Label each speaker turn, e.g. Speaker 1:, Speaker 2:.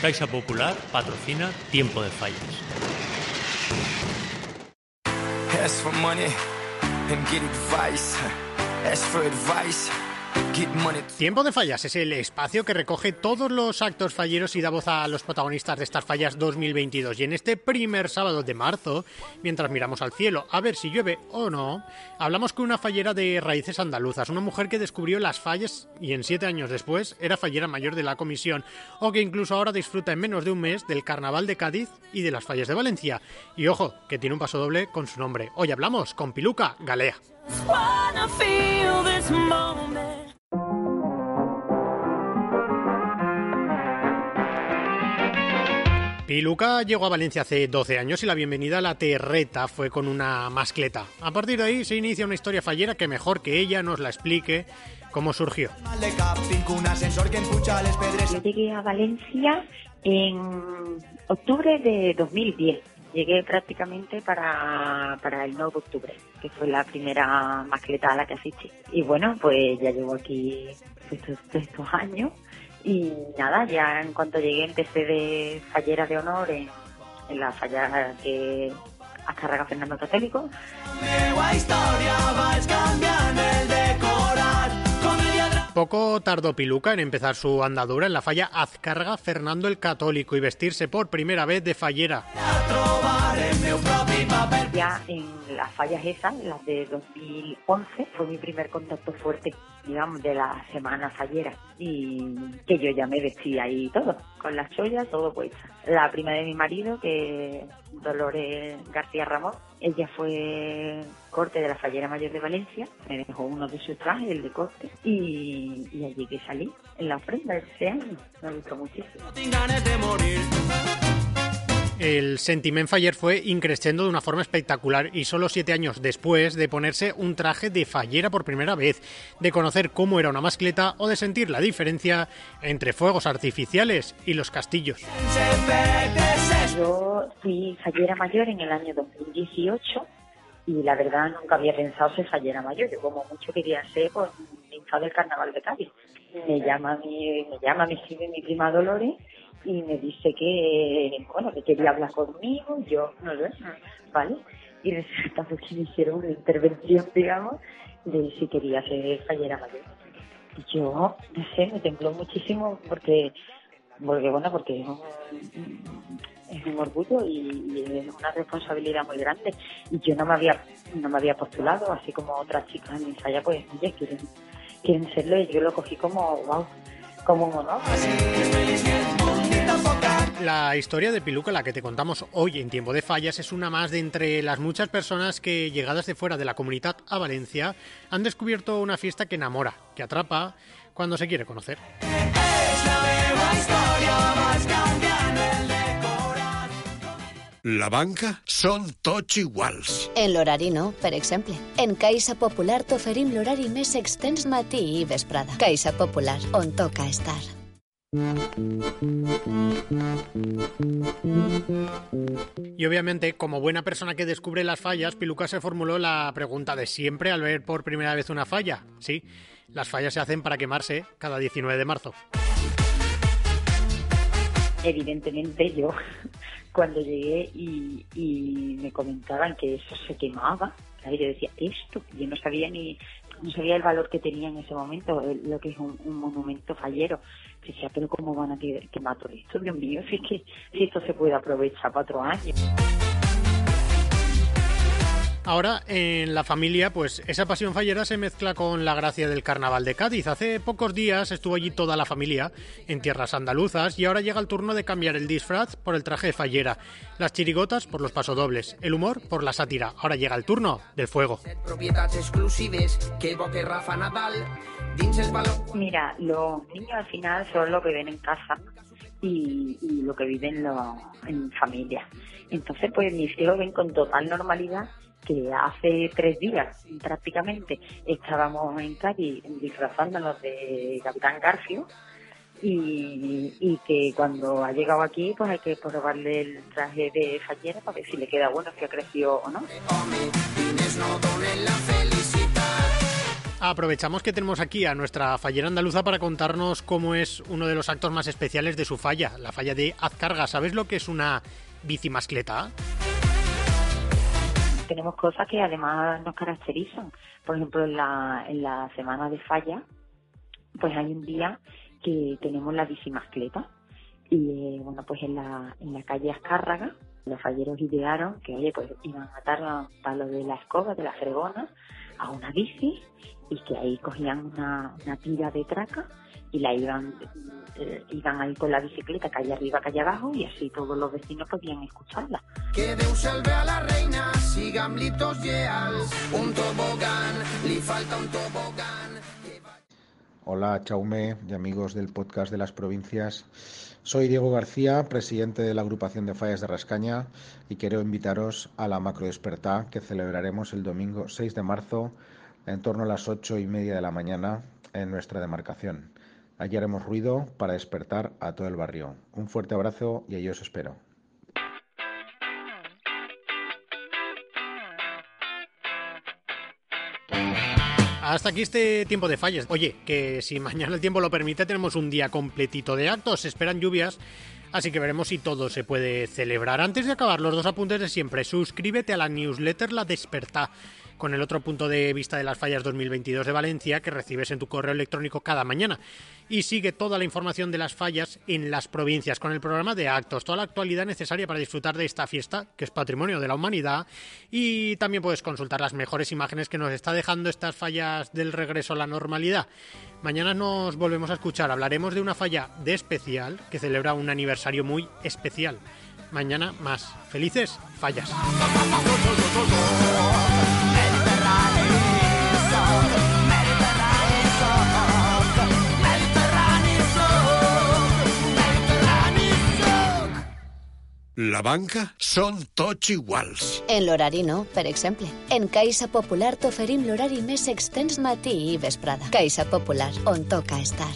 Speaker 1: Caixa Popular patrocina Tiempo de Fallas.
Speaker 2: Ask for money and get advice. Ask for advice.
Speaker 3: Tiempo de fallas es el espacio que recoge todos los actos falleros y da voz a los protagonistas de estas fallas 2022. Y en este primer sábado de marzo, mientras miramos al cielo a ver si llueve o no, hablamos con una fallera de raíces andaluzas, una mujer que descubrió las fallas y en siete años después era fallera mayor de la comisión, o que incluso ahora disfruta en menos de un mes del carnaval de Cádiz y de las fallas de Valencia. Y ojo, que tiene un paso doble con su nombre. Hoy hablamos con Piluca Galea. Piluca llegó a Valencia hace 12 años y la bienvenida a la terreta fue con una mascleta. A partir de ahí se inicia una historia fallera que mejor que ella nos la explique cómo surgió.
Speaker 4: Yo llegué a Valencia en octubre de 2010. Llegué prácticamente para, para el 9 de octubre, que fue la primera mascleta a la que asistí. Y bueno, pues ya llevo aquí estos, estos años. Y nada, ya en cuanto llegué empecé de fallera de honor en, la falla que Azcárraga Fernando Católico.
Speaker 3: Poco tardó Piluca en empezar su andadura en la falla Azcárraga Fernando el Católico y vestirse por primera vez de fallera.
Speaker 4: Ya en las fallas esas, las de 2011, fue mi primer contacto fuerte, digamos, de la semana fallera. Y que yo ya me vestía ahí todo, con las chollas, todo puesto. La prima de mi marido, que Dolores García Ramón, ella fue corte de la fallera mayor de Valencia, me dejó uno de sus trajes, el de corte, y, y allí que salí, en la ofrenda ese año. Me gustó muchísimo.
Speaker 3: El sentiment faller fue increciendo de una forma espectacular y solo siete años después de ponerse un traje de fallera por primera vez, de conocer cómo era una mascleta o de sentir la diferencia entre fuegos artificiales y los castillos.
Speaker 4: Yo fui fallera mayor en el año 2018 y la verdad nunca había pensado ser fallera mayor. Yo como mucho quería ser pues, ninfa del carnaval de Cádiz. Me llama mi, me llama, escribe mi prima Dolores y me dice que, bueno, que quería hablar conmigo, yo no sé, ¿vale? Y resulta pues, que me hicieron una intervención, digamos, de si quería ser fallera mayor. Y yo, no sé, me tembló muchísimo porque, porque bueno, porque es un, orgullo y, es una responsabilidad muy grande. Y yo no me había, no me había postulado, así como otras chicas en mi falla, pues, oye, quieren, quieren serlo y yo lo cogí como, wow, como un honor.
Speaker 3: La historia de Piluca, la que te contamos hoy en Tiempo de Fallas, es una más de entre las muchas personas que, llegadas de fuera de la comunidad a Valencia, han descubierto una fiesta que enamora, que atrapa cuando se quiere conocer.
Speaker 5: La banca són tots iguals.
Speaker 6: En l'horari no, per exemple. En Caixa Popular t'oferim l'horari més extens matí i vesprada. Caixa Popular, on toca estar.
Speaker 3: Y obviamente, como buena persona que descubre las fallas, Piluca se formuló la pregunta de siempre al ver por primera vez una falla. Sí, las fallas se hacen para quemarse cada 19 de marzo.
Speaker 4: evidentemente yo cuando llegué y, y me comentaban que eso se quemaba, yo decía, esto, yo no sabía ni, no sabía el valor que tenía en ese momento, lo que es un, monumento fallero. Decía, pero ¿cómo van a que- quemar todo esto? Dios mío, si es que si esto se puede aprovechar para otros años.
Speaker 3: Ahora, en la familia, pues esa pasión fallera se mezcla con la gracia del carnaval de Cádiz. Hace pocos días estuvo allí toda la familia, en tierras andaluzas, y ahora llega el turno de cambiar el disfraz por el traje de fallera, las chirigotas por los pasodobles, el humor por la sátira. Ahora llega el turno del fuego.
Speaker 4: Mira, los niños al final son lo que ven en casa y, y lo que viven lo- en familia. Entonces, pues mis hijos ven con total normalidad que hace tres días prácticamente estábamos en Cádiz disfrazándonos de Capitán Garfio y, y que cuando ha llegado aquí pues hay que probarle el traje de fallera para ver si le queda bueno, si ha crecido o no.
Speaker 3: Aprovechamos que tenemos aquí a nuestra fallera andaluza para contarnos cómo es uno de los actos más especiales de su falla, la falla de Azcarga. ¿Sabes lo que es una bicimascleta?
Speaker 4: Tenemos cosas que además nos caracterizan. Por ejemplo, en la, en la semana de falla, pues hay un día que tenemos la bicimascleta. Y eh, bueno, pues en la, en la calle Azcárraga, los falleros idearon que, oye, pues iban a atar a palo de la escoba, de la fregona, a una bici y que ahí cogían una, una tira de traca y la iban eh, iban ahí con la bicicleta calle arriba, calle abajo y así todos los vecinos podían escucharla.
Speaker 7: Que Déu salve a la reina, siguem litos lleals. Un tobogán, li falta un tobogán.
Speaker 8: Hola, Chaume y amigos del podcast de las provincias. Soy Diego García, presidente de la agrupación de fallas de Rascaña, y quiero invitaros a la macro despertá que celebraremos el domingo 6 de marzo en torno a las ocho y media de la mañana en nuestra demarcación. Allí haremos ruido para despertar a todo el barrio. Un fuerte abrazo y allí os espero.
Speaker 3: Hasta aquí este tiempo de fallas. Oye, que si mañana el tiempo lo permite, tenemos un día completito de actos. Se esperan lluvias, así que veremos si todo se puede celebrar. Antes de acabar, los dos apuntes de siempre. Suscríbete a la newsletter La Despertá, con el otro punto de vista de las fallas 2022 de Valencia que recibes en tu correo electrónico cada mañana. Y sigue toda la información de las fallas en las provincias, con el programa de actos, toda la actualidad necesaria para disfrutar de esta fiesta, que es patrimonio de la humanidad. Y también puedes consultar las mejores imágenes que nos está dejando estas fallas del regreso a la normalidad. Mañana nos volvemos a escuchar. Hablaremos de una falla de especial que celebra un aniversario muy especial. Mañana más. Felices fallas.
Speaker 5: La banca són tots iguals.
Speaker 6: En l'horari no, per exemple. En Caixa Popular t'oferim l'horari més extens matí i vesprada. Caixa Popular, on toca estar.